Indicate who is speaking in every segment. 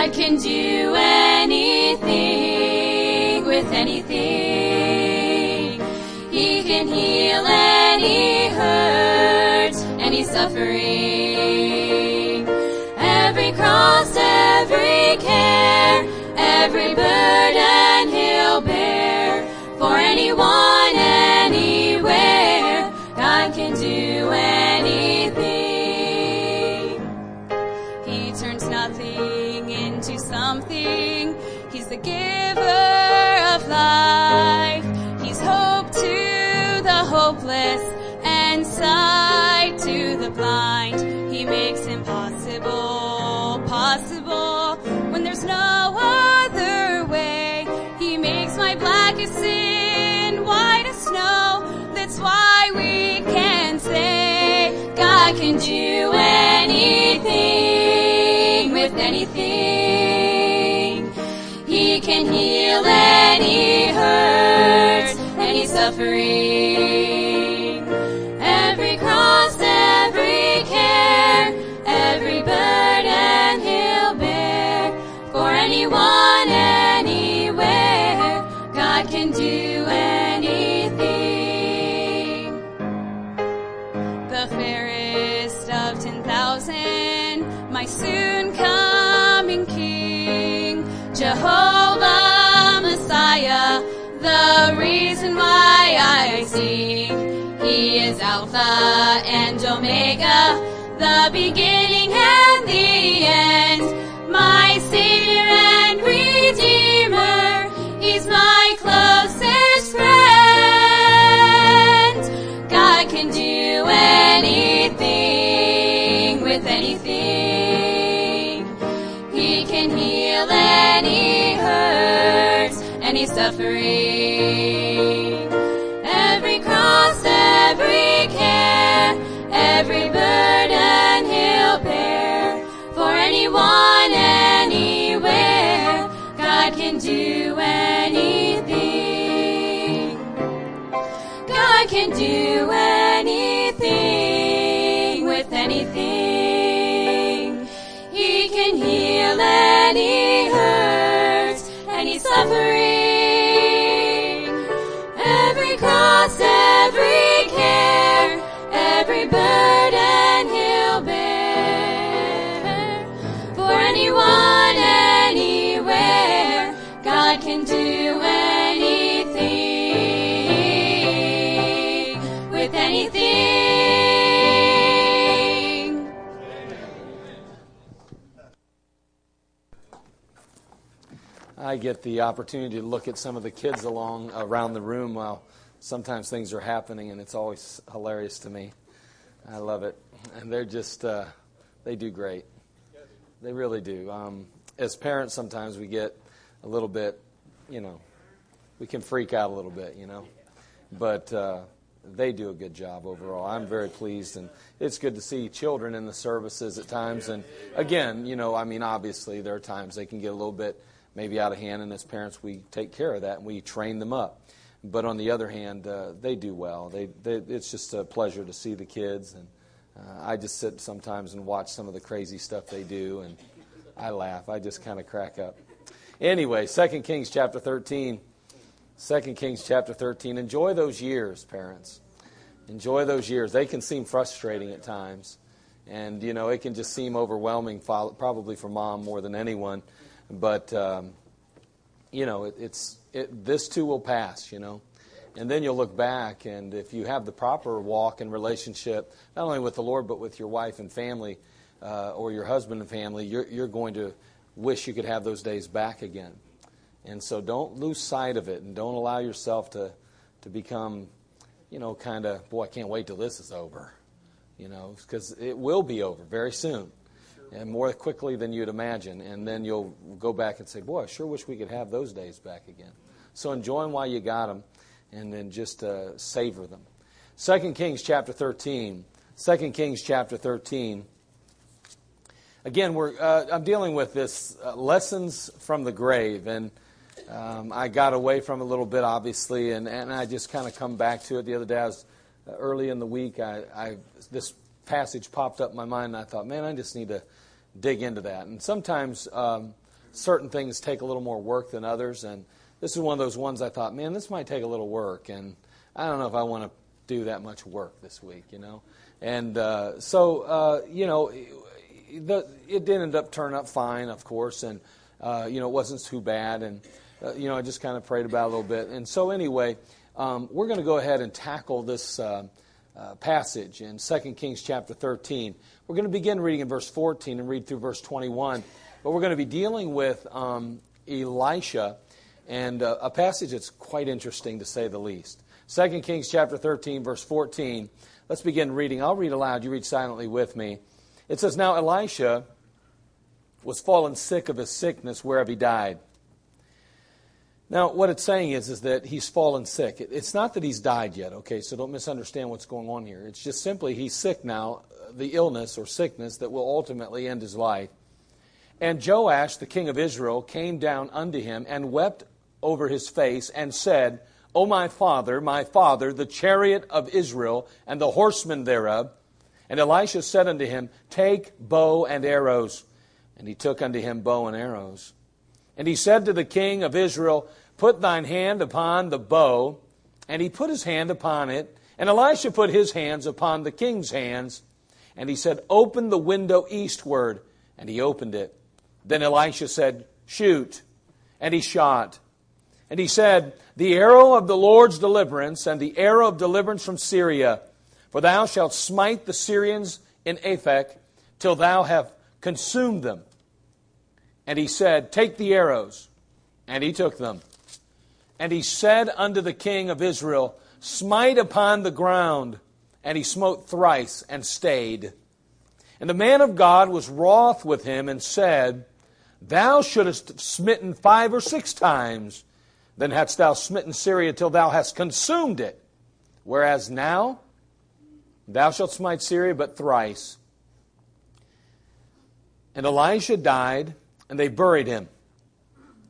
Speaker 1: God can do anything with anything. He can heal any hurt, any suffering. Every cross, every care, every burden blind. He makes impossible possible when there's no other way. He makes my blackest sin white as snow. That's why we can say God can do anything with anything. He can heal any hurt, any suffering. Ten thousand, my soon coming King, Jehovah Messiah, the reason why I sing. He is Alpha and Omega, the beginning and the end, my can do anything with anything. He can heal any hurt,
Speaker 2: I get the opportunity to look at some of the kids along around the room while sometimes things are happening, and it's always hilarious to me. I love it, and they're just uh, they do great. They really do. Um, as parents, sometimes we get a little bit, you know, we can freak out a little bit, you know, but uh, they do a good job overall. I'm very pleased, and it's good to see children in the services at times. And again, you know, I mean, obviously there are times they can get a little bit maybe out of hand, and as parents, we take care of that and we train them up. But on the other hand, uh, they do well. They, they, it's just a pleasure to see the kids, and uh, I just sit sometimes and watch some of the crazy stuff they do, and I laugh. I just kind of crack up. Anyway, 2 Kings chapter 13. 2 Kings chapter 13. Enjoy those years, parents. Enjoy those years. They can seem frustrating at times. And, you know, it can just seem overwhelming, probably for mom more than anyone. But, um, you know, it, it's it, this too will pass, you know. And then you'll look back, and if you have the proper walk and relationship, not only with the Lord, but with your wife and family, uh, or your husband and family, you're, you're going to wish you could have those days back again. And so don't lose sight of it, and don't allow yourself to, to become, you know, kind of, boy, I can't wait till this is over, you know, because it will be over very soon and more quickly than you'd imagine. And then you'll go back and say, Boy, I sure wish we could have those days back again. So enjoy them while you got them, and then just uh, savor them. 2 Kings chapter 13. 2 Kings chapter 13. Again, we're, uh, I'm dealing with this uh, lessons from the grave, and um, I got away from it a little bit, obviously, and, and I just kind of come back to it. The other day, I was uh, early in the week. I, I this passage popped up in my mind, and I thought, man, I just need to dig into that. And sometimes um, certain things take a little more work than others, and this is one of those ones I thought, man, this might take a little work, and I don't know if I want to do that much work this week, you know. And uh, so, uh, you know, the, it did end up turning up fine, of course, and uh, you know, it wasn't too bad, and uh, you know, I just kind of prayed about it a little bit. And so, anyway, um, we're going to go ahead and tackle this. Uh, uh, passage in 2 Kings chapter 13. We're going to begin reading in verse 14 and read through verse 21. But we're going to be dealing with um, Elisha and uh, a passage that's quite interesting to say the least. 2 Kings chapter 13, verse 14. Let's begin reading. I'll read aloud. You read silently with me. It says, Now Elisha was fallen sick of his sickness whereof he died. Now, what it's saying is, is that he's fallen sick. It's not that he's died yet, okay? So don't misunderstand what's going on here. It's just simply he's sick now, the illness or sickness that will ultimately end his life. And Joash, the king of Israel, came down unto him and wept over his face and said, O my father, my father, the chariot of Israel and the horsemen thereof. And Elisha said unto him, Take bow and arrows. And he took unto him bow and arrows. And he said to the king of Israel, Put thine hand upon the bow. And he put his hand upon it. And Elisha put his hands upon the king's hands. And he said, Open the window eastward. And he opened it. Then Elisha said, Shoot. And he shot. And he said, The arrow of the Lord's deliverance, and the arrow of deliverance from Syria. For thou shalt smite the Syrians in Aphek, till thou have consumed them. And he said, Take the arrows. And he took them. And he said unto the king of Israel, Smite upon the ground. And he smote thrice and stayed. And the man of God was wroth with him and said, Thou shouldest have smitten five or six times. Then hadst thou smitten Syria till thou hast consumed it. Whereas now, thou shalt smite Syria but thrice. And Elisha died and they buried him.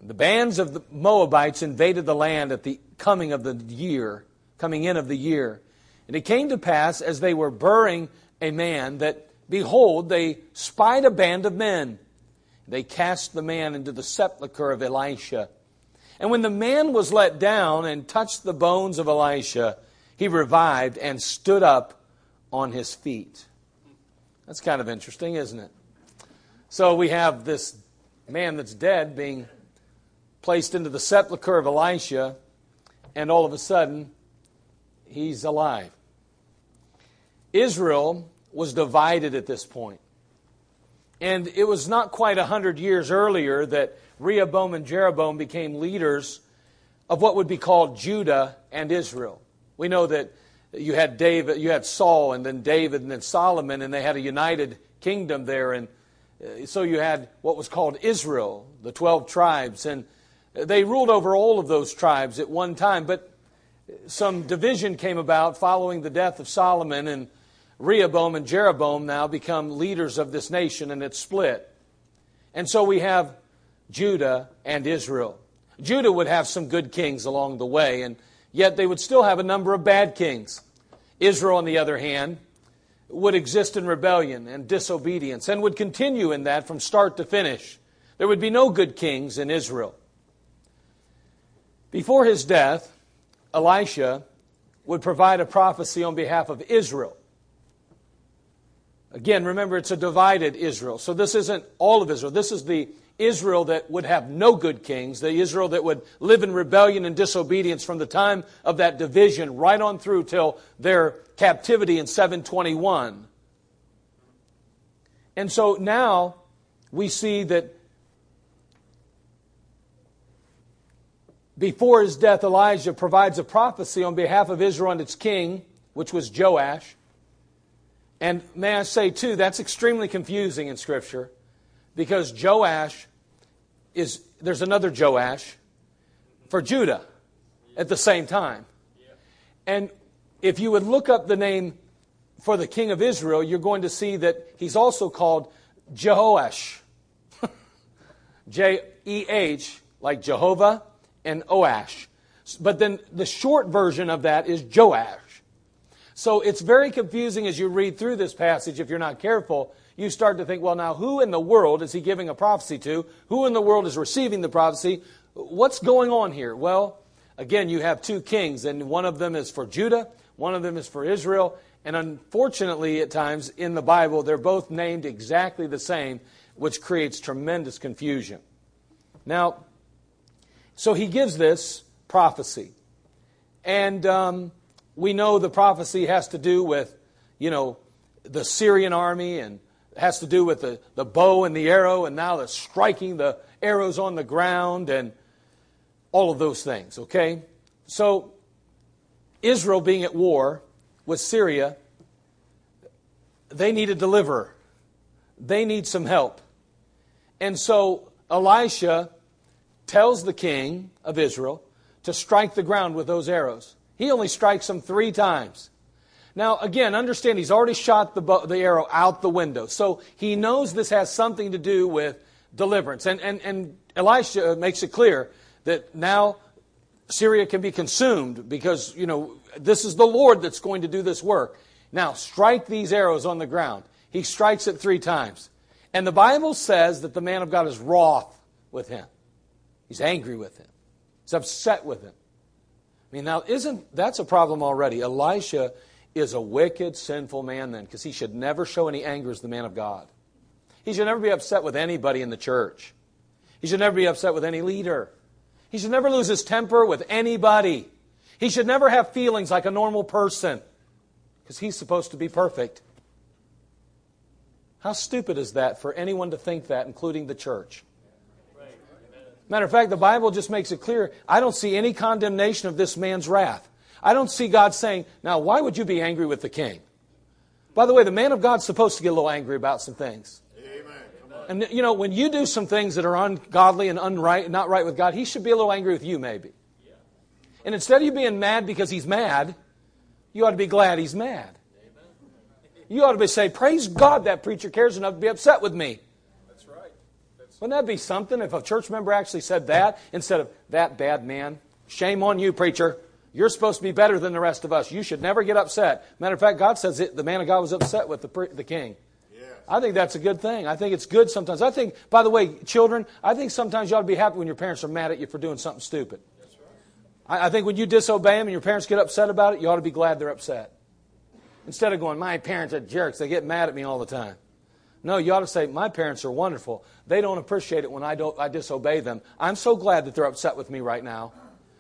Speaker 2: The bands of the Moabites invaded the land at the coming of the year, coming in of the year. And it came to pass as they were burying a man that, behold, they spied a band of men. They cast the man into the sepulchre of Elisha. And when the man was let down and touched the bones of Elisha, he revived and stood up on his feet. That's kind of interesting, isn't it? So we have this man that's dead being placed into the sepulchre of Elisha, and all of a sudden, he's alive. Israel was divided at this point. And it was not quite a hundred years earlier that Rehoboam and Jeroboam became leaders of what would be called Judah and Israel. We know that you had David, you had Saul, and then David, and then Solomon, and they had a united kingdom there. And Uh, so you had what was called Israel, the 12 tribes, and they ruled over all of those tribes at one time. But some division came about following the death of Solomon, and Rehoboam and Jeroboam now become leaders of this nation, and it's split. And so we have Judah and Israel. Judah would have some good kings along the way, and yet they would still have a number of bad kings. Israel, on the other hand, would exist in rebellion and disobedience and would continue in that from start to finish. There would be no good kings in Israel. Before his death, Elisha would provide a prophecy on behalf of Israel. Again, remember, it's a divided Israel. So this isn't all of Israel. This is the Israel that would have no good kings, the Israel that would live in rebellion and disobedience from the time of that division right on through till their captivity in 721. And so now we see that before his death, Elijah provides a prophecy on behalf of Israel and its king, which was Joash. And may I say, too, that's extremely confusing in Scripture because Joash is, there's another Joash for Judah at the same time. And if you would look up the name for the king of Israel, you're going to see that he's also called Jehoash. J E H, like Jehovah, and Oash. But then the short version of that is Joash. So it's very confusing as you read through this passage if you're not careful you start to think, well, now who in the world is he giving a prophecy to? Who in the world is receiving the prophecy? What's going on here? Well, again, you have two kings, and one of them is for Judah, one of them is for Israel. And unfortunately, at times in the Bible, they're both named exactly the same, which creates tremendous confusion. Now, so he gives this prophecy. And um, we know the prophecy has to do with, you know, the Syrian army and has to do with the, the bow and the arrow, and now they're striking the arrows on the ground and all of those things, okay? So, Israel being at war with Syria, they need a deliverer. They need some help. And so, Elisha tells the king of Israel to strike the ground with those arrows. He only strikes them three times. Now, again, understand he's already shot the, the arrow out the window. So he knows this has something to do with deliverance. And, and, and Elisha makes it clear that now Syria can be consumed because, you know, this is the Lord that's going to do this work. Now, strike these arrows on the ground. He strikes it three times. And the Bible says that the man of God is wroth with him. He's angry with him. He's upset with him. I mean, now, isn't that's a problem already? Elisha is a wicked, sinful man then, because he should never show any anger as the man of God. He should never be upset with anybody in the church. He should never be upset with any leader. He should never lose his temper with anybody. He should never have feelings like a normal person, because he's supposed to be perfect. How stupid is that for anyone to think that, including the church? Matter of fact, the Bible just makes it clear I don't see any condemnation of this man's wrath. I don't see God saying, Now, why would you be angry with the king? By the way, the man of God's supposed to get a little angry about some things. And, you know, when you do some things that are ungodly and unright, not right with God, he should be a little angry with you, maybe. And instead of you being mad because he's mad, you ought to be glad he's mad. You ought to be say, Praise God that preacher cares enough to be upset with me. That's right. That's Wouldn't that be something if a church member actually said that instead of that bad man? Shame on you, preacher. You're supposed to be better than the rest of us. You should never get upset. Matter of fact, God says it, the man of God was upset with the, the king. I think that's a good thing. I think it's good sometimes. I think, by the way, children, I think sometimes you ought to be happy when your parents are mad at you for doing something stupid. Right. I, I think when you disobey them and your parents get upset about it, you ought to be glad they're upset. Instead of going, my parents are jerks, they get mad at me all the time. No, you ought to say, My parents are wonderful. They don't appreciate it when I, don't, I disobey them. I'm so glad that they're upset with me right now.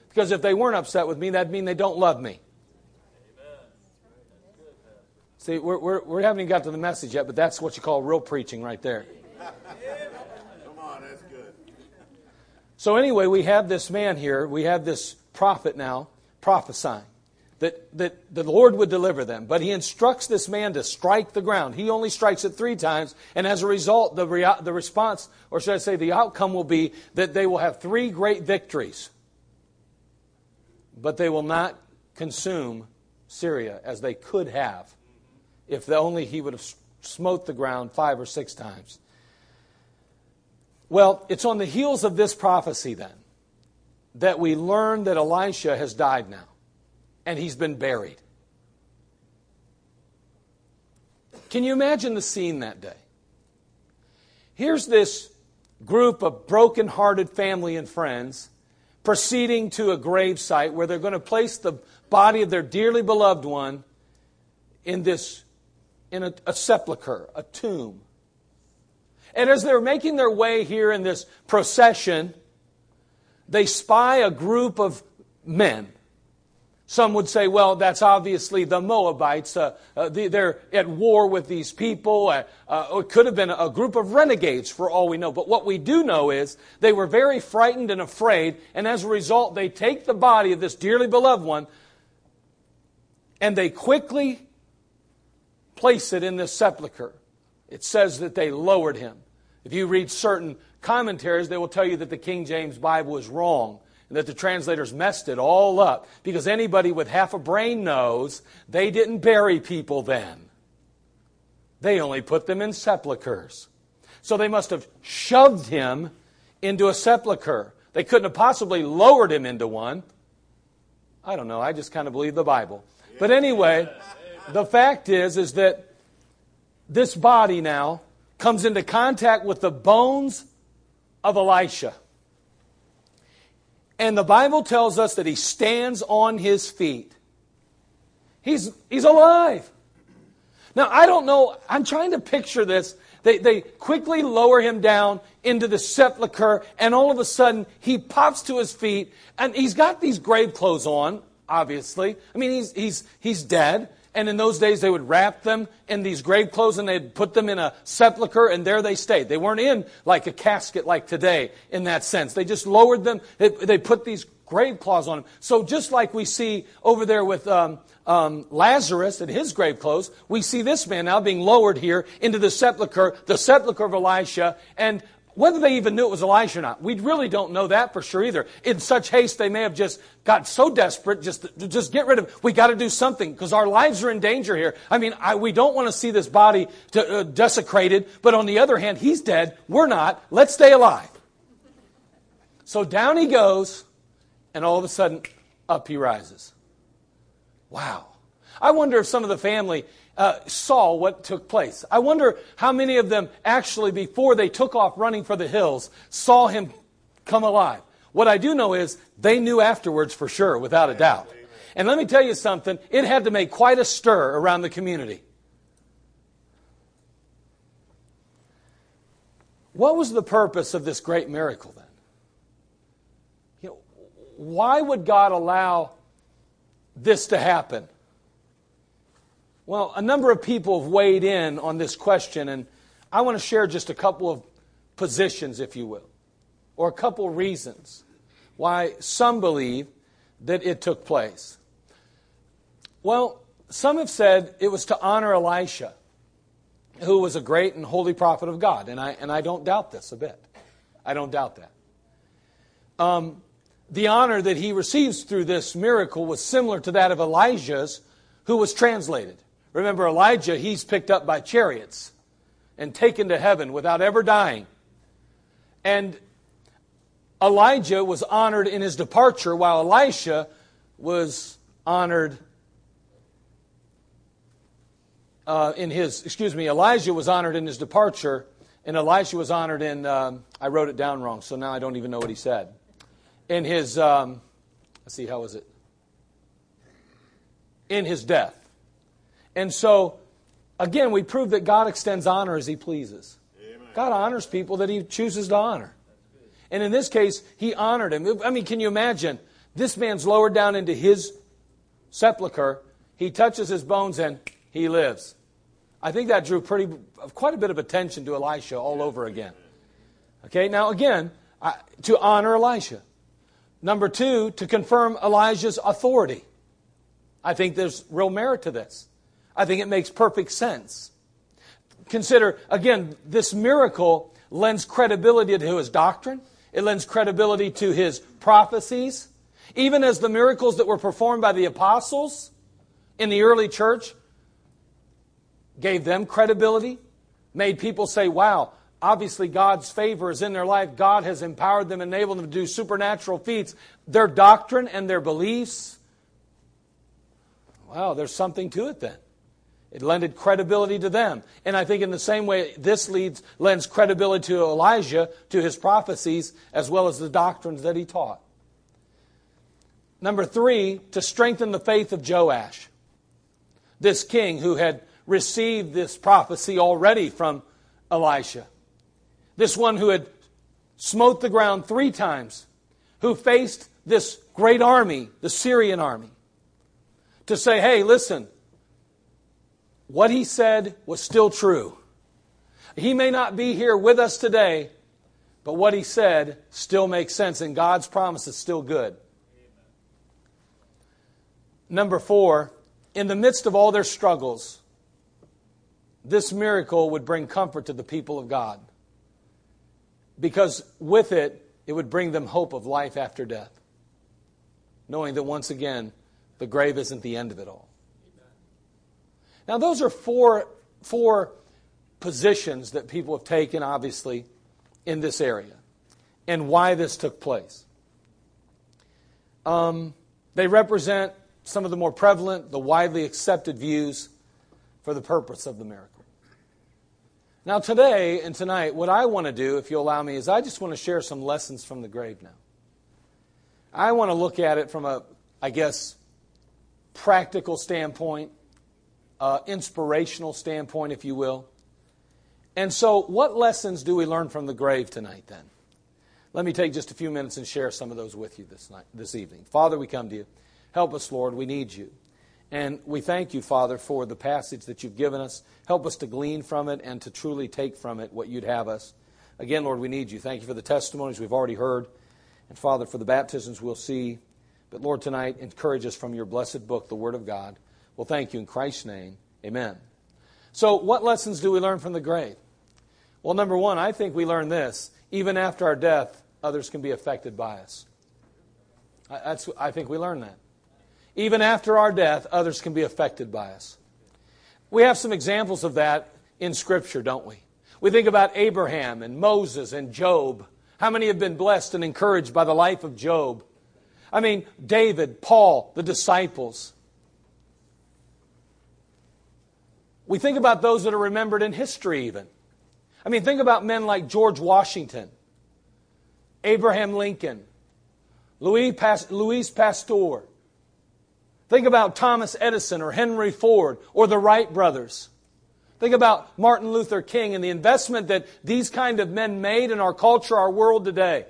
Speaker 2: Because if they weren't upset with me, that'd mean they don't love me. See, we're, we're, we haven't even got to the message yet, but that's what you call real preaching right there.
Speaker 3: Come on, that's good.
Speaker 2: So, anyway, we have this man here, we have this prophet now prophesying that, that the Lord would deliver them. But he instructs this man to strike the ground. He only strikes it three times, and as a result, the, rea- the response, or should I say, the outcome will be that they will have three great victories. But they will not consume Syria as they could have if only he would have smote the ground five or six times. Well, it's on the heels of this prophecy then that we learn that Elisha has died now and he's been buried. Can you imagine the scene that day? Here's this group of broken-hearted family and friends proceeding to a grave site where they're going to place the body of their dearly beloved one in this in a, a sepulcher, a tomb. And as they're making their way here in this procession, they spy a group of men some would say, well, that's obviously the Moabites. Uh, uh, they're at war with these people. Uh, uh, it could have been a group of renegades for all we know. But what we do know is they were very frightened and afraid, and as a result, they take the body of this dearly beloved one and they quickly place it in this sepulcher. It says that they lowered him. If you read certain commentaries, they will tell you that the King James Bible is wrong and that the translators messed it all up because anybody with half a brain knows they didn't bury people then. They only put them in sepulchres. So they must have shoved him into a sepulcher. They couldn't have possibly lowered him into one. I don't know. I just kind of believe the Bible. But anyway, the fact is is that this body now comes into contact with the bones of Elisha. And the Bible tells us that he stands on his feet. He's, he's alive. Now, I don't know, I'm trying to picture this. They, they quickly lower him down into the sepulchre, and all of a sudden, he pops to his feet, and he's got these grave clothes on, obviously. I mean, he's, he's, he's dead. And in those days, they would wrap them in these grave clothes and they'd put them in a sepulcher and there they stayed. They weren't in like a casket like today in that sense. They just lowered them. They, put these grave clothes on them. So just like we see over there with um, um, Lazarus and his grave clothes, we see this man now being lowered here into the sepulcher, the sepulcher of Elisha. And whether they even knew it was Elijah or not, we really don't know that for sure either. In such haste, they may have just got so desperate, just just get rid of. We got to do something because our lives are in danger here. I mean, I, we don't want to see this body to, uh, desecrated, but on the other hand, he's dead. We're not. Let's stay alive. So down he goes, and all of a sudden, up he rises. Wow. I wonder if some of the family uh, saw what took place. I wonder how many of them actually, before they took off running for the hills, saw him come alive. What I do know is they knew afterwards for sure, without a doubt. And let me tell you something, it had to make quite a stir around the community. What was the purpose of this great miracle then? You know, why would God allow this to happen? Well, a number of people have weighed in on this question, and I want to share just a couple of positions, if you will, or a couple reasons why some believe that it took place. Well, some have said it was to honor Elisha, who was a great and holy prophet of God, and I, and I don't doubt this a bit. I don't doubt that. Um, the honor that he receives through this miracle was similar to that of Elijah's, who was translated. Remember, Elijah, he's picked up by chariots and taken to heaven without ever dying. And Elijah was honored in his departure, while Elisha was honored uh, in his, excuse me, Elijah was honored in his departure, and Elisha was honored in, um, I wrote it down wrong, so now I don't even know what he said. In his, um, let's see, how was it? In his death. And so, again, we prove that God extends honor as He pleases. Amen. God honors people that He chooses to honor. And in this case, He honored him. I mean, can you imagine? This man's lowered down into his sepulcher. He touches his bones and he lives. I think that drew pretty, quite a bit of attention to Elisha all over again. Okay, now again, to honor Elisha. Number two, to confirm Elijah's authority. I think there's real merit to this. I think it makes perfect sense. Consider, again, this miracle lends credibility to his doctrine. It lends credibility to his prophecies. Even as the miracles that were performed by the apostles in the early church gave them credibility, made people say, wow, obviously God's favor is in their life. God has empowered them, enabled them to do supernatural feats. Their doctrine and their beliefs, wow, there's something to it then. It lended credibility to them. And I think in the same way, this leads, lends credibility to Elijah, to his prophecies, as well as the doctrines that he taught. Number three, to strengthen the faith of Joash, this king who had received this prophecy already from Elisha. This one who had smote the ground three times, who faced this great army, the Syrian army, to say, hey, listen, what he said was still true. He may not be here with us today, but what he said still makes sense, and God's promise is still good. Number four, in the midst of all their struggles, this miracle would bring comfort to the people of God. Because with it, it would bring them hope of life after death, knowing that once again, the grave isn't the end of it all. Now, those are four, four positions that people have taken, obviously, in this area and why this took place. Um, they represent some of the more prevalent, the widely accepted views for the purpose of the miracle. Now, today and tonight, what I want to do, if you allow me, is I just want to share some lessons from the grave now. I want to look at it from a, I guess, practical standpoint, uh, inspirational standpoint, if you will. And so, what lessons do we learn from the grave tonight then? Let me take just a few minutes and share some of those with you this, night, this evening. Father, we come to you. Help us, Lord. We need you. And we thank you, Father, for the passage that you've given us. Help us to glean from it and to truly take from it what you'd have us. Again, Lord, we need you. Thank you for the testimonies we've already heard. And Father, for the baptisms we'll see. But Lord, tonight, encourage us from your blessed book, the Word of God. Well, thank you in Christ's name. Amen. So, what lessons do we learn from the grave? Well, number one, I think we learn this. Even after our death, others can be affected by us. That's, I think we learn that. Even after our death, others can be affected by us. We have some examples of that in Scripture, don't we? We think about Abraham and Moses and Job. How many have been blessed and encouraged by the life of Job? I mean, David, Paul, the disciples. We think about those that are remembered in history, even. I mean, think about men like George Washington, Abraham Lincoln, Louis, Louis Pasteur, Think about Thomas Edison or Henry Ford or the Wright brothers. Think about Martin Luther King and the investment that these kind of men made in our culture, our world today.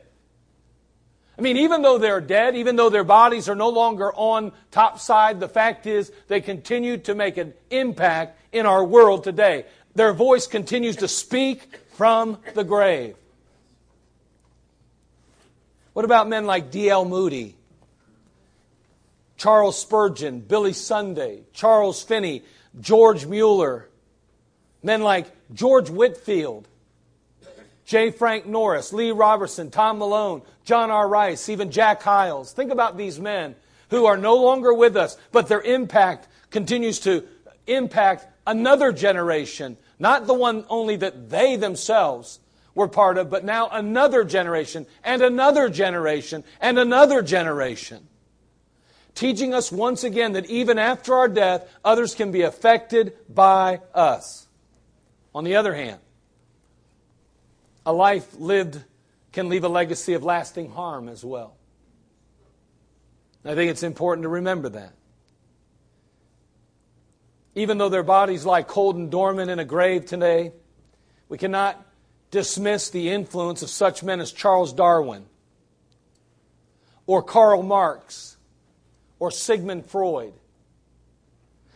Speaker 2: I mean, even though they're dead, even though their bodies are no longer on top side, the fact is they continue to make an impact in our world today. Their voice continues to speak from the grave. What about men like D.L. Moody, Charles Spurgeon, Billy Sunday, Charles Finney, George Mueller, men like George Whitefield, J. Frank Norris, Lee Roberson, Tom Malone, John R. Rice, even Jack Hyles. Think about these men who are no longer with us, but their impact continues to impact another generation, not the one only that they themselves were part of, but now another generation and another generation and another generation teaching us once again that even after our death, others can be affected by us. On the other hand, a life lived can leave a legacy of lasting harm as well. I think it's important to remember that. Even though their bodies lie cold and dormant in a grave today, we cannot dismiss the influence of such men as Charles Darwin or Karl Marx or Sigmund Freud.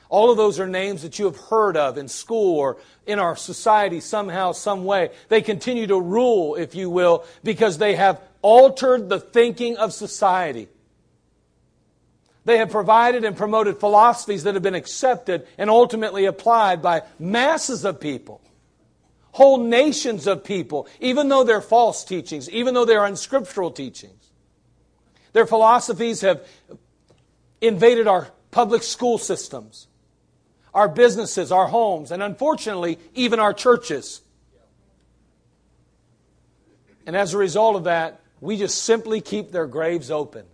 Speaker 2: All of those are names that you have heard of in school or in our society somehow, some way. They continue to rule, if you will, because they have altered the thinking of society. They have provided and promoted philosophies that have been accepted and ultimately applied by masses of people, whole nations of people, even though they're false teachings, even though they're unscriptural teachings. Their philosophies have invaded our public school systems, our businesses, our homes, and unfortunately, even our churches. And as a result of that, we just simply keep their graves open.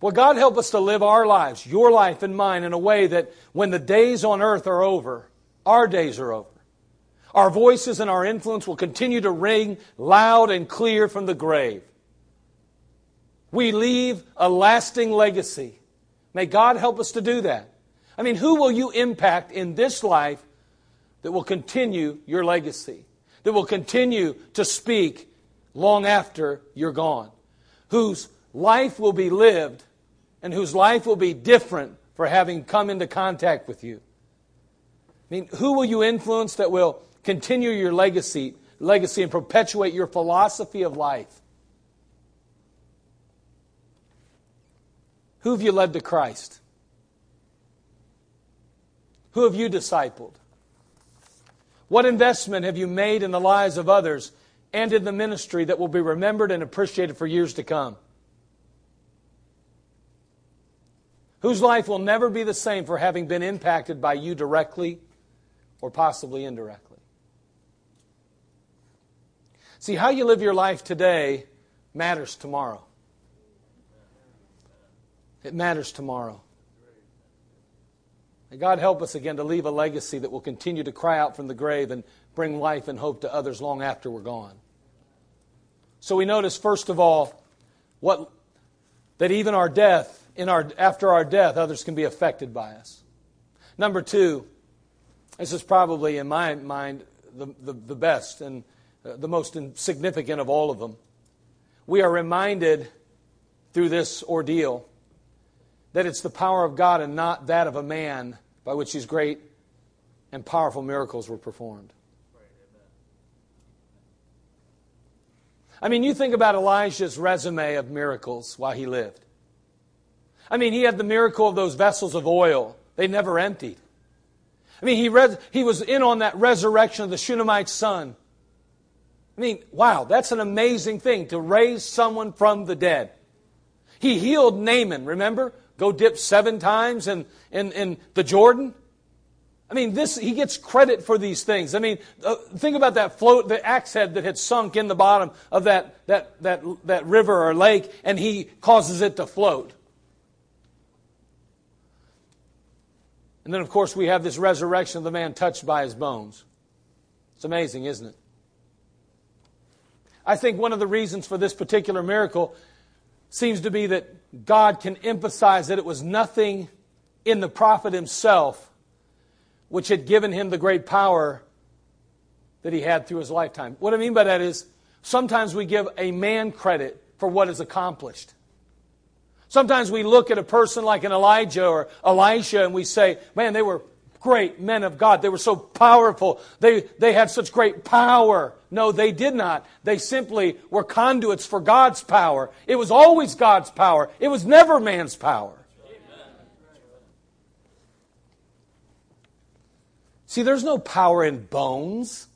Speaker 2: Well, God help us to live our lives, your life and mine, in a way that when the days on earth are over, our days are over. Our voices and our influence will continue to ring loud and clear from the grave. We leave a lasting legacy. May God help us to do that. I mean, who will you impact in this life that will continue your legacy, that will continue to speak long after you're gone, whose life will be lived and whose life will be different for having come into contact with you? I mean, who will you influence that will continue your legacy, legacy and perpetuate your philosophy of life? Who have you led to Christ? Who have you discipled? What investment have you made in the lives of others and in the ministry that will be remembered and appreciated for years to come? Whose life will never be the same for having been impacted by you directly or possibly indirectly? See, how you live your life today matters tomorrow. It matters tomorrow. May God help us again to leave a legacy that will continue to cry out from the grave and bring life and hope to others long after we're gone. So we notice, first of all, what, that even our death, in our, after our death, others can be affected by us. Number two, this is probably, in my mind, the, the, the best and uh, the most significant of all of them. We are reminded through this ordeal that it's the power of God and not that of a man by which these great and powerful miracles were performed. I mean, you think about Elijah's resume of miracles while he lived. I mean, he had the miracle of those vessels of oil, they never emptied. I mean, he, read, he was in on that resurrection of the Shunammite son. I mean, wow, that's an amazing thing to raise someone from the dead. He healed Naaman, remember? Go dip seven times in, in, in the Jordan. I mean, this, he gets credit for these things. I mean, uh, think about that float, the axe head that had sunk in the bottom of that, that, that, that river or lake, and he causes it to float. And then, of course, we have this resurrection of the man touched by his bones. It's amazing, isn't it? I think one of the reasons for this particular miracle seems to be that God can emphasize that it was nothing in the prophet himself which had given him the great power that he had through his lifetime. What I mean by that is sometimes we give a man credit for what is accomplished. Sometimes we look at a person like an Elijah or Elisha and we say, man, they were great men of God. They were so powerful. They, they had such great power. No, they did not. They simply were conduits for God's power. It was always God's power. It was never man's power. See, there's no power in bones.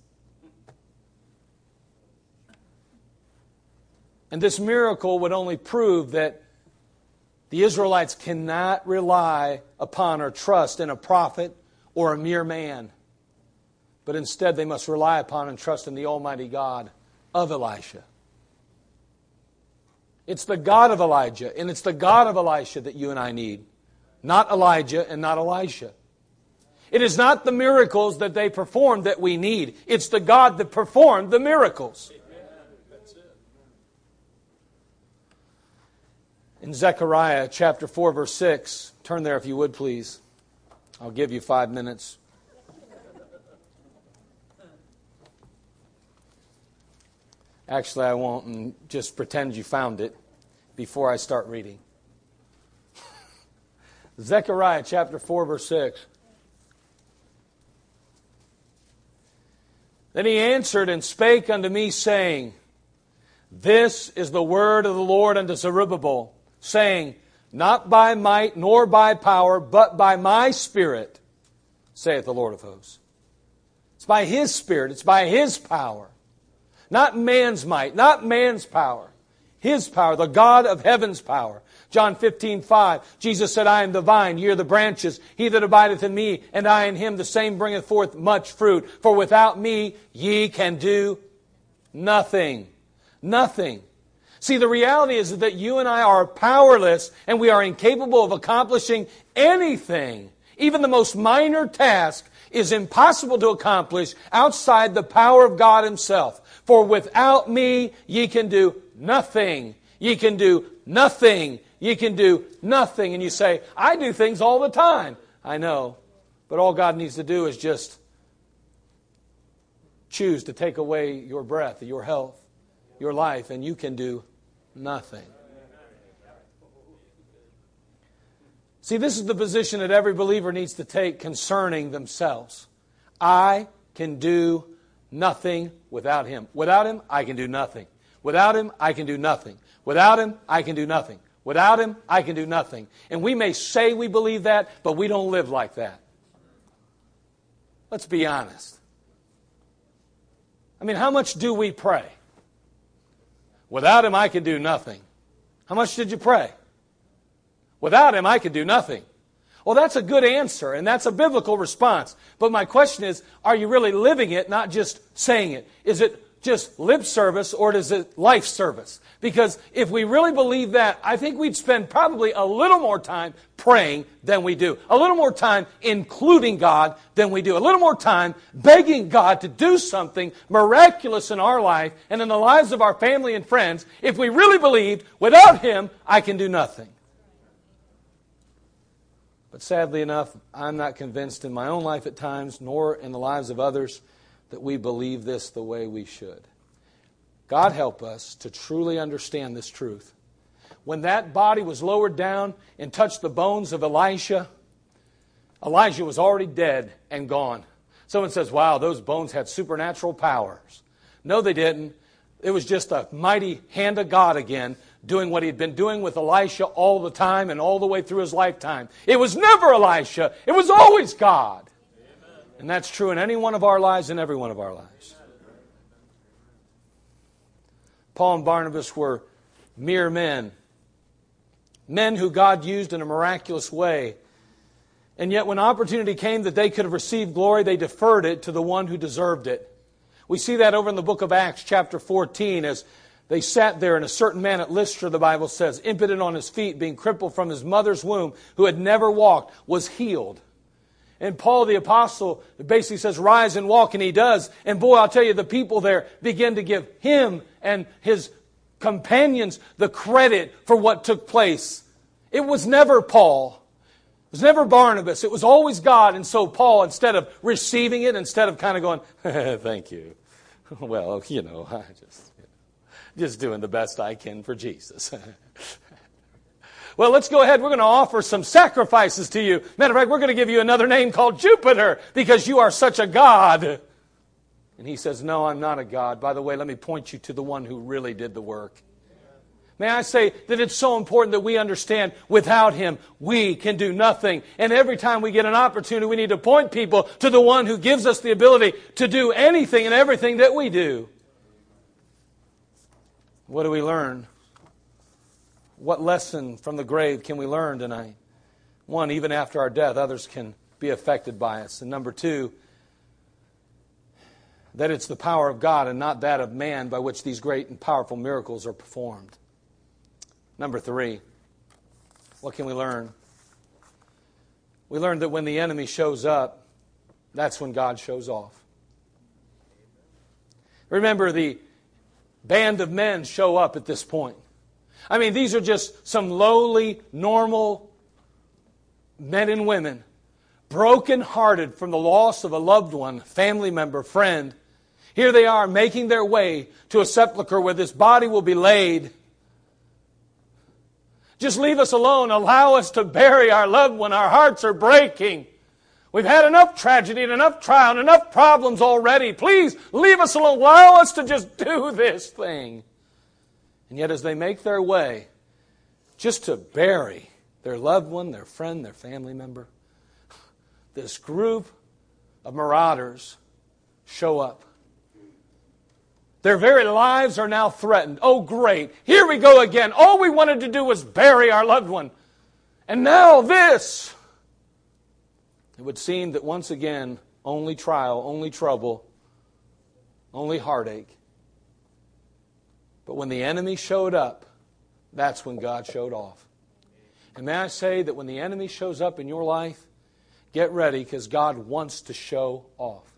Speaker 2: And this miracle would only prove that the Israelites cannot rely upon or trust in a prophet or a mere man, but instead they must rely upon and trust in the Almighty God of Elisha. It's the God of Elijah and it's the God of Elisha that you and I need, not Elijah and not Elisha. It is not the miracles that they performed that we need. It's the God that performed the miracles. In Zechariah chapter 4, verse 6, turn there if you would please. I'll give you five minutes. Actually, I won't, and just pretend you found it before I start reading. Zechariah chapter 4, verse 6. Then he answered and spake unto me, saying, This is the word of the Lord unto Zerubbabel, saying, Not by might nor by power, but by my Spirit, saith the Lord of hosts. It's by his Spirit, it's by his power. Not man's might, not man's power. His power, the God of heaven's power. John 15, 5. Jesus said, I am the vine, ye are the branches. He that abideth in me, and I in him, the same bringeth forth much fruit. For without me, ye can do nothing. Nothing. See, the reality is that you and I are powerless and we are incapable of accomplishing anything. Even the most minor task is impossible to accomplish outside the power of God Himself. For without me, ye can do nothing. Ye can do nothing. Ye can do nothing. And you say, I do things all the time. I know. But all God needs to do is just choose to take away your breath, your health, your life, and you can do nothing. See, this is the position that every believer needs to take concerning themselves. I can do nothing without Him. Without Him, I can do nothing. Without Him, I can do nothing. Without Him, I can do nothing. Without Him, I can do nothing. And we may say we believe that, but we don't live like that. Let's be honest. I mean, how much do we pray? Without Him, I can do nothing. How much did you pray? Without Him, I can do nothing. Well, that's a good answer, and that's a biblical response. But my question is are you really living it, not just saying it? Is it just lip service or is it life service? Because if we really believe that, I think we'd spend probably a little more time praying than we do. A little more time including God than we do. A little more time begging God to do something miraculous in our life and in the lives of our family and friends if we really believed without Him, I can do nothing. But sadly enough, I'm not convinced in my own life at times, nor in the lives of others, that we believe this the way we should. God help us to truly understand this truth. When that body was lowered down and touched the bones of Elisha, Elijah was already dead and gone. Someone says, wow, those bones had supernatural powers. No, they didn't. It was just a mighty hand of God again, doing what he'd been doing with Elisha all the time and all the way through his lifetime. It was never Elisha, it was always God. And that's true in any one of our lives and every one of our lives. Paul and Barnabas were mere men, men who God used in a miraculous way. And yet, when opportunity came that they could have received glory, they deferred it to the one who deserved it. We see that over in the book of Acts, chapter 14, as they sat there, and a certain man at Lystra, the Bible says, impotent on his feet, being crippled from his mother's womb, who had never walked, was healed. And Paul the apostle basically says, rise and walk, and he does. And boy, I'll tell you, the people there begin to give him and his companions the credit for what took place. It was never Paul. It was never Barnabas. It was always God. And so Paul, instead of receiving it, instead of kind of going, thank you. Well, you know, I just, just doing the best I can for Jesus. Well, let's go ahead. We're going to offer some sacrifices to you. Matter of fact, we're going to give you another name called Jupiter because you are such a God. And he says, No, I'm not a God. By the way, let me point you to the one who really did the work. May I say that it's so important that we understand without Him, we can do nothing. And every time we get an opportunity, we need to point people to the one who gives us the ability to do anything and everything that we do. What do we learn? What lesson from the grave can we learn tonight? One, even after our death, others can be affected by us. And number two, that it's the power of God and not that of man by which these great and powerful miracles are performed. Number three, what can we learn? We learned that when the enemy shows up, that's when God shows off. Remember, the band of men show up at this point. I mean, these are just some lowly, normal men and women, broken-hearted from the loss of a loved one, family member, friend. Here they are making their way to a sepulchre where this body will be laid. Just leave us alone. Allow us to bury our loved one. Our hearts are breaking. We've had enough tragedy and enough trial and enough problems already. Please leave us alone. Allow us to just do this thing. And yet, as they make their way just to bury their loved one, their friend, their family member, this group of marauders show up. Their very lives are now threatened. Oh, great. Here we go again. All we wanted to do was bury our loved one. And now this. It would seem that once again, only trial, only trouble, only heartache but when the enemy showed up, that's when God showed off. And may I say that when the enemy shows up in your life, get ready because God wants to show off.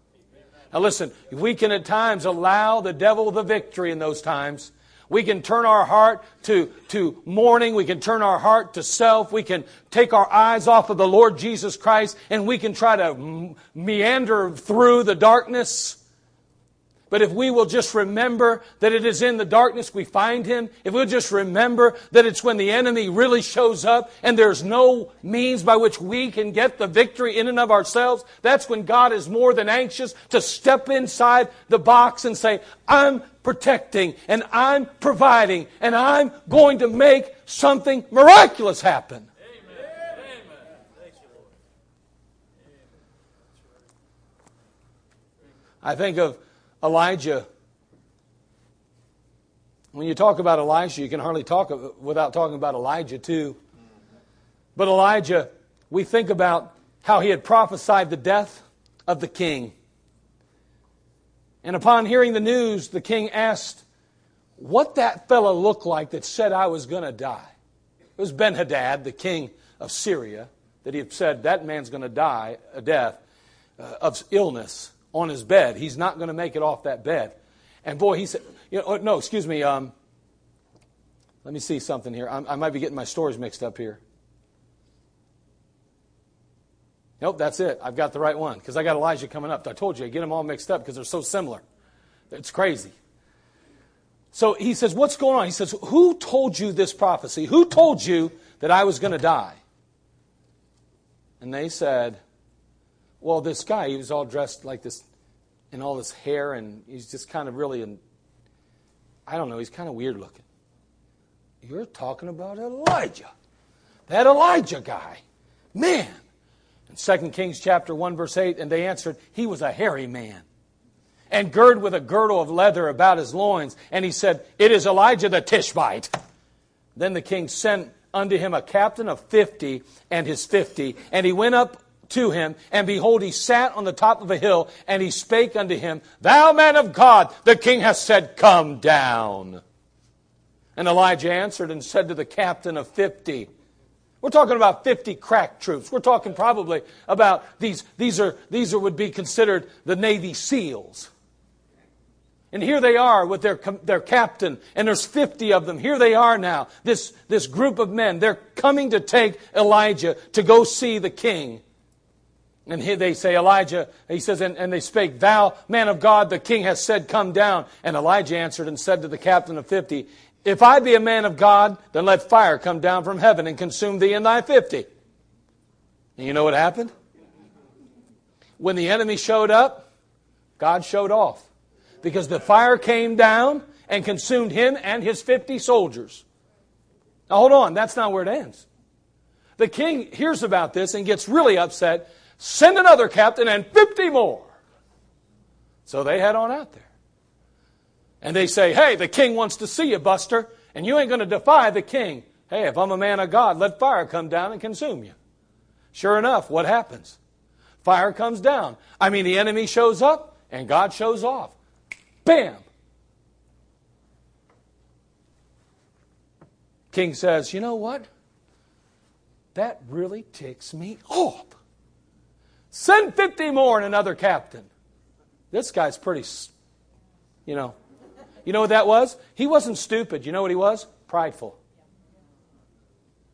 Speaker 2: Now, listen, we can at times allow the devil the victory in those times. We can turn our heart to, to mourning. We can turn our heart to self. We can take our eyes off of the Lord Jesus Christ and we can try to meander through the darkness. But if we will just remember that it is in the darkness we find Him, if we'll just remember that it's when the enemy really shows up and there's no means by which we can get the victory in and of ourselves, that's when God is more than anxious to step inside the box and say, I'm protecting and I'm providing and I'm going to make something miraculous happen. I think of Elijah. When you talk about Elisha, you can hardly talk without talking about Elijah, too. But Elijah, we think about how he had prophesied the death of the king. And upon hearing the news, the king asked what that fellow looked like that said I was going to die. It was Ben Hadad, the king of Syria, that he had said that man's going to die a death uh, of illness on his bed. He's not going to make it off that bed. And boy, he said, you know, no, excuse me. Um, let me see something here. I'm, i might be getting my stories mixed up here. Nope, that's it. I've got the right one because I got Elijah coming up. I told you, I get them all mixed up because they're so similar. It's crazy. So he says, What's going on? He says, Who told you this prophecy? Who told you that I was going to die? And they said, Well, this guy, he was all dressed like this in all this hair, and he's just kind of really, an, I don't know, he's kind of weird looking. You're talking about Elijah. That Elijah guy. Man, In 2 Kings chapter 1 verse 8, and they answered, he was a hairy man. And girded with a girdle of leather about his loins. And he said, It is Elijah the Tishbite. Then the king sent unto him a captain of fifty and his fifty. And he went up to him, and behold, he sat on the top of a hill, and he spake unto him, Thou man of God, the king hath said, Come down. And Elijah answered and said to the captain of fifty, we're talking about 50 crack troops. We're talking probably about these, these are, these are, would be considered the Navy SEALs. And here they are with their, their captain, and there's 50 of them. Here they are now, this, this group of men. They're coming to take Elijah to go see the king. And here they say, Elijah, he says, and, and they spake, Thou, man of God, the king has said, Come down. And Elijah answered and said to the captain of fifty, if I be a man of God, then let fire come down from heaven and consume thee and thy fifty. And you know what happened? When the enemy showed up, God showed off. Because the fire came down and consumed him and his 50 soldiers. Now hold on, that's not where it ends. The king hears about this and gets really upset. Send another captain and 50 more. So they head on out there. And they say, hey, the king wants to see you, Buster, and you ain't going to defy the king. Hey, if I'm a man of God, let fire come down and consume you. Sure enough, what happens? Fire comes down. I mean, the enemy shows up and God shows off. Bam! King says, You know what? That really ticks me off. Send 50 more and another captain. This guy's pretty, you know, you know what that was? He wasn't stupid. You know what he was? Prideful.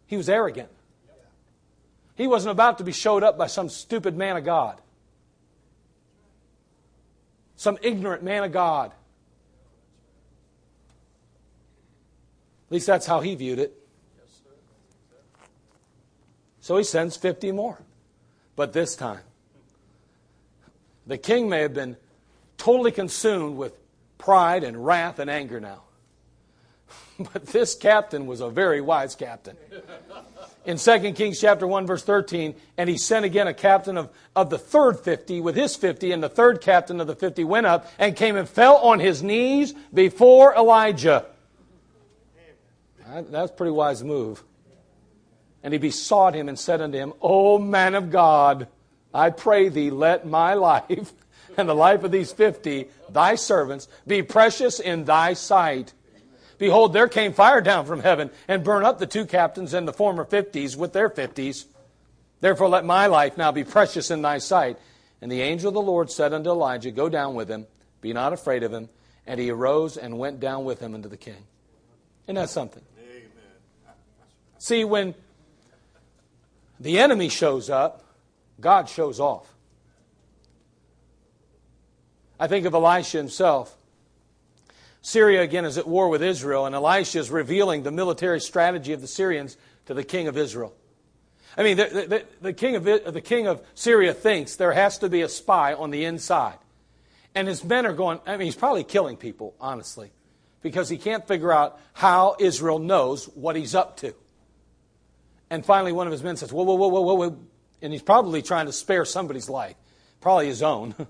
Speaker 2: He was arrogant. He wasn't about to be showed up by some stupid man of God, some ignorant man of God. At least that's how he viewed it. So he sends 50 more. But this time, the king may have been totally consumed with pride and wrath and anger now. But this captain was a very wise captain. In 2 Kings chapter 1 verse 13, and he sent again a captain of, of the third 50 with his 50, and the third captain of the 50 went up and came and fell on his knees before Elijah. That's pretty wise move. And he besought him and said unto him, O man of God, I pray thee, let my life and the life of these fifty, thy servants, be precious in thy sight. Behold, there came fire down from heaven and burned up the two captains and the former fifties with their fifties. Therefore, let my life now be precious in thy sight. And the angel of the Lord said unto Elijah, Go down with him, be not afraid of him. And he arose and went down with him unto the king. Isn't that something? Amen. See, when the enemy shows up, God shows off. I think of Elisha himself. Syria again is at war with Israel, and Elisha is revealing the military strategy of the Syrians to the king of Israel. I mean, the, the, the, king of, the king of Syria thinks there has to be a spy on the inside. And his men are going, I mean, he's probably killing people, honestly, because he can't figure out how Israel knows what he's up to. And finally, one of his men says, Whoa, whoa, whoa, whoa, whoa and he's probably trying to spare somebody's life, probably his own.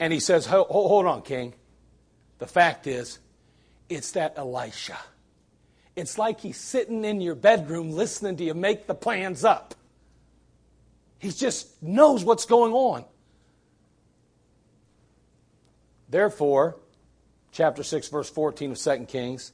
Speaker 2: and he says, Hold on, King. The fact is, it's that Elisha. It's like he's sitting in your bedroom listening to you make the plans up. He just knows what's going on. Therefore, chapter 6, verse 14 of 2 Kings,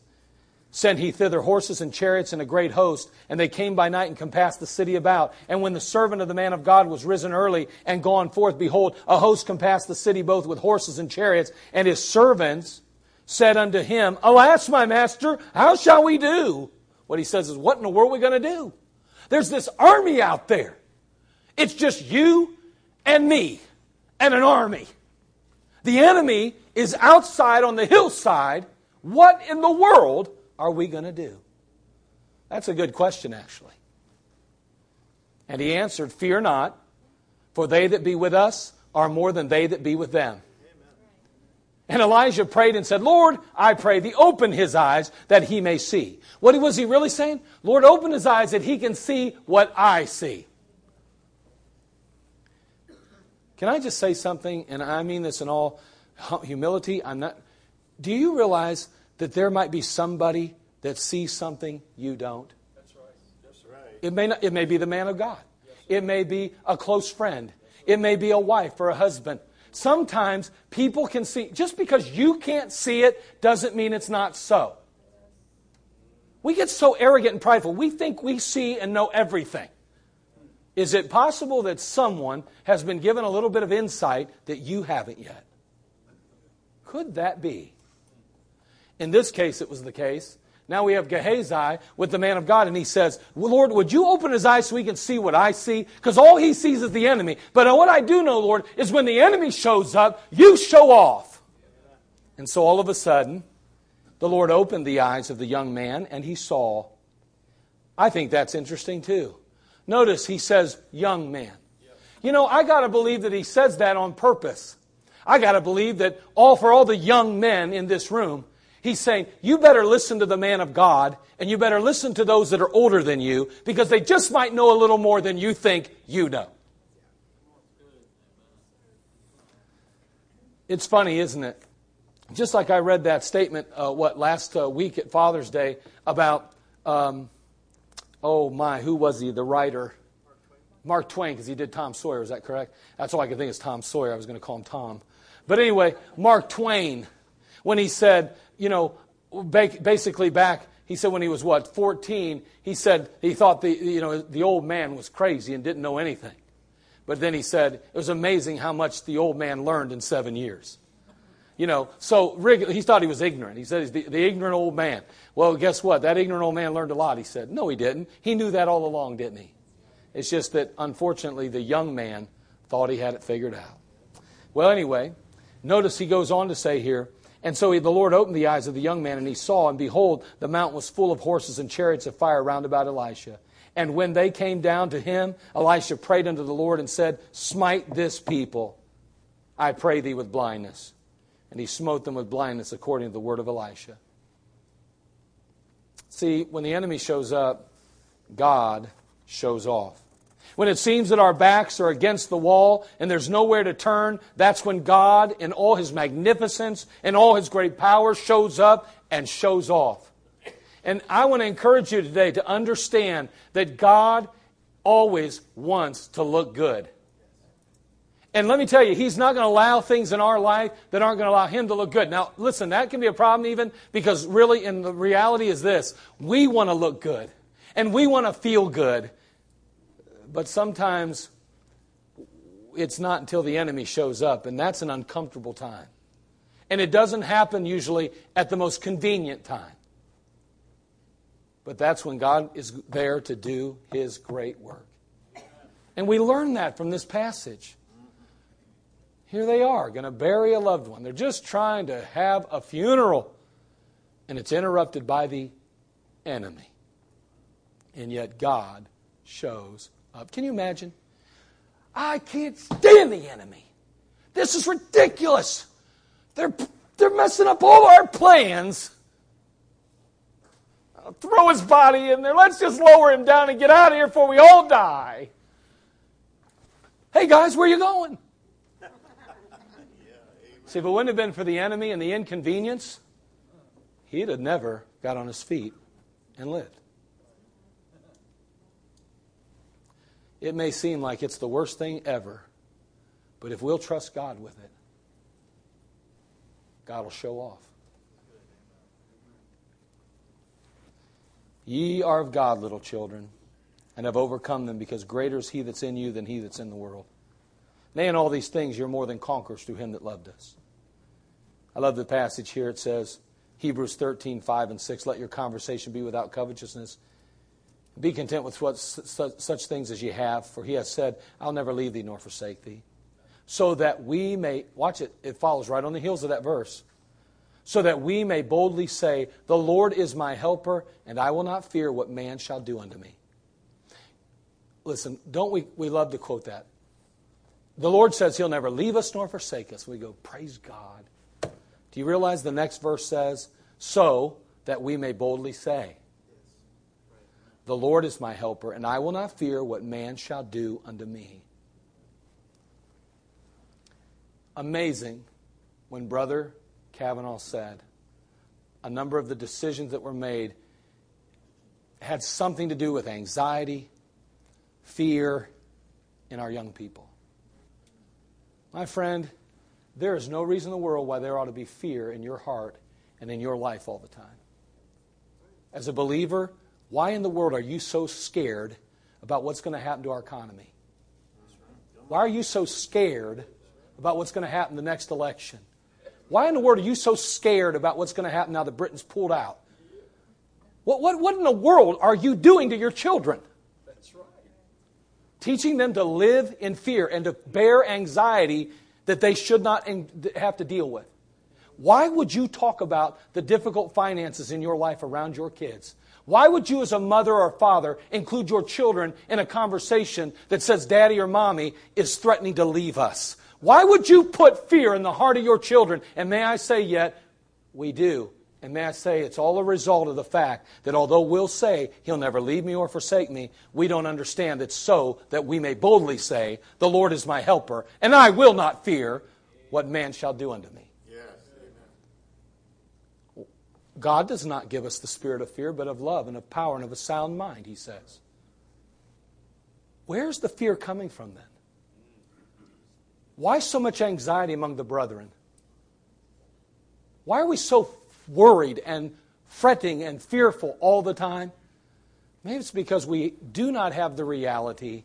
Speaker 2: sent he thither horses and chariots and a great host, and they came by night and compassed the city about. And when the servant of the man of God was risen early and gone forth, behold, a host compassed the city both with horses and chariots, and his servants said unto him, Alas, my master, how shall we do? What he says is, What in the world are we going to do? There's this army out there. It's just you and me and an army. The enemy is outside on the hillside. What in the world are we going to do? That's a good question, actually. And he answered, Fear not, for they that be with us are more than they that be with them. And Elijah prayed and said, Lord, I pray thee, open his eyes that he may see. What was he really saying? Lord, open his eyes that he can see what I see. Can I just say something? And I mean this in all humility. I'm not. Do you realize that there might be somebody that sees something you don't?
Speaker 3: That's right. That's right.
Speaker 2: It may, not, it may be the man of God. It may be a close friend. It may be a wife or a husband. Sometimes people can see, just because you can't see it doesn't mean it's not so. We get so arrogant and prideful. We think we see and know everything. Is it possible that someone has been given a little bit of insight that you haven't yet? Could that be? In this case, it was the case. Now we have Gehazi with the man of God, and he says, Lord, would you open his eyes so he can see what I see? Because all he sees is the enemy. But what I do know, Lord, is when the enemy shows up, you show off. And so all of a sudden, the Lord opened the eyes of the young man, and he saw. I think that's interesting too. Notice he says, young man. You know, I got to believe that he says that on purpose. I got to believe that all for all the young men in this room, he's saying, you better listen to the man of God and you better listen to those that are older than you because they just might know a little more than you think you know. It's funny, isn't it? Just like I read that statement, uh, what, last uh, week at Father's Day about um, oh my, who was he? The writer. Mark Twain, because he did Tom Sawyer, is that correct? That's all I could think is Tom Sawyer. I was going to call him Tom. But anyway, Mark Twain, when he said, you know, basically back, he said when he was what, 14, he said he thought the, you know, the old man was crazy and didn't know anything. But then he said it was amazing how much the old man learned in seven years. You know, so he thought he was ignorant. He said he's the, the, ignorant old man. Well, guess what? That ignorant old man learned a lot, he said. No, he didn't. He knew that all along, didn't he? It's just that, unfortunately, the young man thought he had it figured out. Well, anyway, notice he goes on to say here, and so he, the Lord opened the eyes of the young man, and he saw, and behold, the mountain was full of horses and chariots of fire round about Elisha. And when they came down to him, Elisha prayed unto the Lord and said, Smite this people, I pray thee, with blindness and he smote them with blindness according to the word of Elisha. See, when the enemy shows up, God shows off. When it seems that our backs are against the wall and there's nowhere to turn, that's when God, in all his magnificence and all his great power, shows up and shows off. And I want to encourage you today to understand that God always wants to look good. And let me tell you, He's not going to allow things in our life that aren't going to allow Him to look good. Now, listen, that can be a problem even because really, and the reality is this we want to look good and we want to feel good. But sometimes it's not until the enemy shows up, and that's an uncomfortable time. And it doesn't happen usually at the most convenient time. But that's when God is there to do His great work. And we learn that from this passage. Here they are, going to bury a loved one. They're just trying to have a funeral, and it's interrupted by the enemy. And yet God shows Can you imagine? I can't stand the enemy. This is ridiculous. They're, they're messing up all our plans. I'll throw his body in there. Let's just lower him down and get out of here before we all die. Hey guys, where are you going? See, if it wouldn't have been for the enemy and the inconvenience, he'd have never got on his feet and lived. It may seem like it's the worst thing ever, but if we'll trust God with it, God will show off. Ye are of God, little children, and have overcome them, because greater is he that's in you than he that's in the world. Nay, in all these things, you're more than conquerors through him that loved us. I love the passage here. It says, Hebrews 13, 5 and 6, let your conversation be without covetousness. Be content with what, such things as ye have, for he has said, I'll never leave thee nor forsake thee. So that we may, watch it, it follows right on the heels of that verse. So that we may boldly say, The Lord is my helper, and I will not fear what man shall do unto me. Listen, don't we, we love to quote that? The Lord says He'll never leave us nor forsake us. We go, Praise God. Do you realize the next verse says, So that we may boldly say, The Lord is my helper, and I will not fear what man shall do unto me. Amazing when Brother Kavanaugh said a number of the decisions that were made had something to do with anxiety, fear in our young people. My friend, there is no reason in the world why there ought to be fear in your heart and in your life all the time. As a believer, why in the world are you so scared about what's going to happen to our economy? Why are you so scared about what's going to happen the next election? Why in the world are you so scared about what's going to happen now that Britain's pulled out? What, what, what in the world are you doing to your children? That's right. teaching them to live in fear and to bear anxiety that they should not have to deal with. Why would you talk about the difficult finances in your life around your kids? Why would you, as a mother or father, include your children in a conversation that says daddy or mommy is threatening to leave us? Why would you put fear in the heart of your children? And may I say, yet, we do. And may I say, it's all a result of the fact that although we'll say, He'll never leave me or forsake me, we don't understand it's so that we may boldly say, The Lord is my helper, and I will not fear what man shall do unto me. Yes, God does not give us the spirit of fear, but of love and of power and of a sound mind, He says. Where's the fear coming from then? Why so much anxiety among the brethren? Why are we so worried and fretting and fearful all the time? Maybe it's because we do not have the reality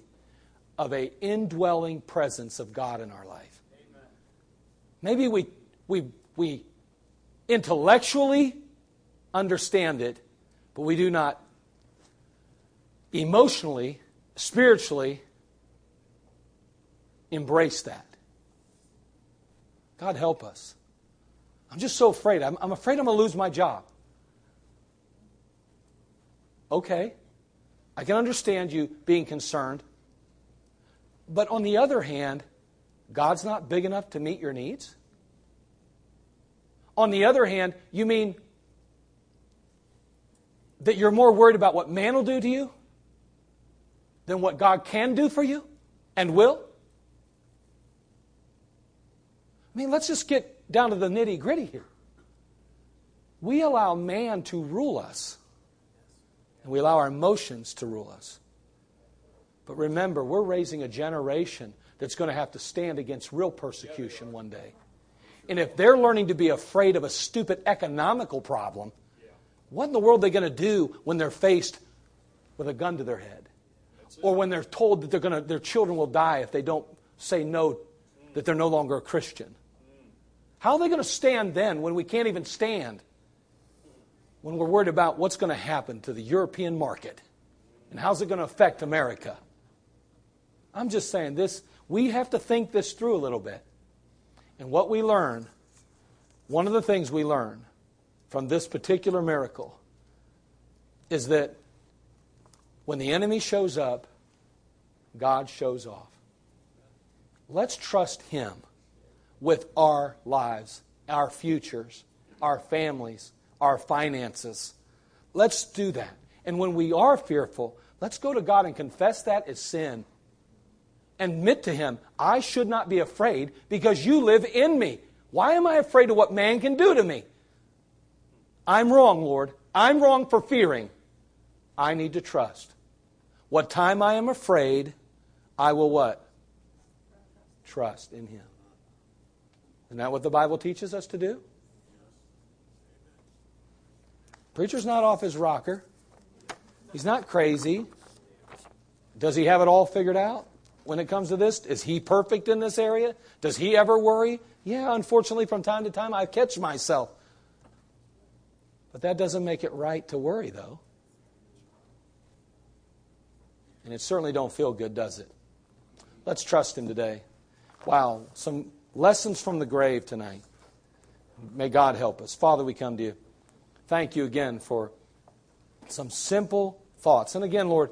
Speaker 2: of a indwelling presence of God in our life. Amen. Maybe we, we, we intellectually understand it, but we do not emotionally, spiritually embrace that. God help us. I'm just so afraid. I'm, I'm afraid I'm going to lose my job. Okay. I can understand you being concerned. But on the other hand, God's not big enough to meet your needs? On the other hand, you mean that you're more worried about what man will do to you than what God can do for you and will? I mean, let's just get down to the nitty gritty here. We allow man to rule us, and we allow our emotions to rule us. But remember, we're raising a generation that's going to have to stand against real persecution one day. And if they're learning to be afraid of a stupid economical problem, what in the world are they going to do when they're faced with a gun to their head? Or when they're told that they're to, their children will die if they don't say no, that they're no longer a Christian? How are they going to stand then when we can't even stand? When we're worried about what's going to happen to the European market and how's it going to affect America? I'm just saying this, we have to think this through a little bit. And what we learn, one of the things we learn from this particular miracle is that when the enemy shows up, God shows off. Let's trust Him with our lives, our futures, our families, our finances. Let's do that. And when we are fearful, let's go to God and confess that as sin. Admit to Him, I should not be afraid because you live in me. Why am I afraid of what man can do to me? I'm wrong, Lord. I'm wrong for fearing. I need to trust. What time I am afraid, I will what? Trust in Him. Isn't that what the Bible teaches us to do? Preacher's not off his rocker. He's not crazy. Does he have it all figured out when it comes to this? Is he perfect in this area? Does he ever worry? Yeah, unfortunately, from time to time, I catch myself. But that doesn't make it right to worry, though. And it certainly don't feel good, does it? Let's trust him today. Wow, some lessons from the grave tonight. May God help us. Father, we come to you. Thank you again for some simple thoughts. And again, Lord,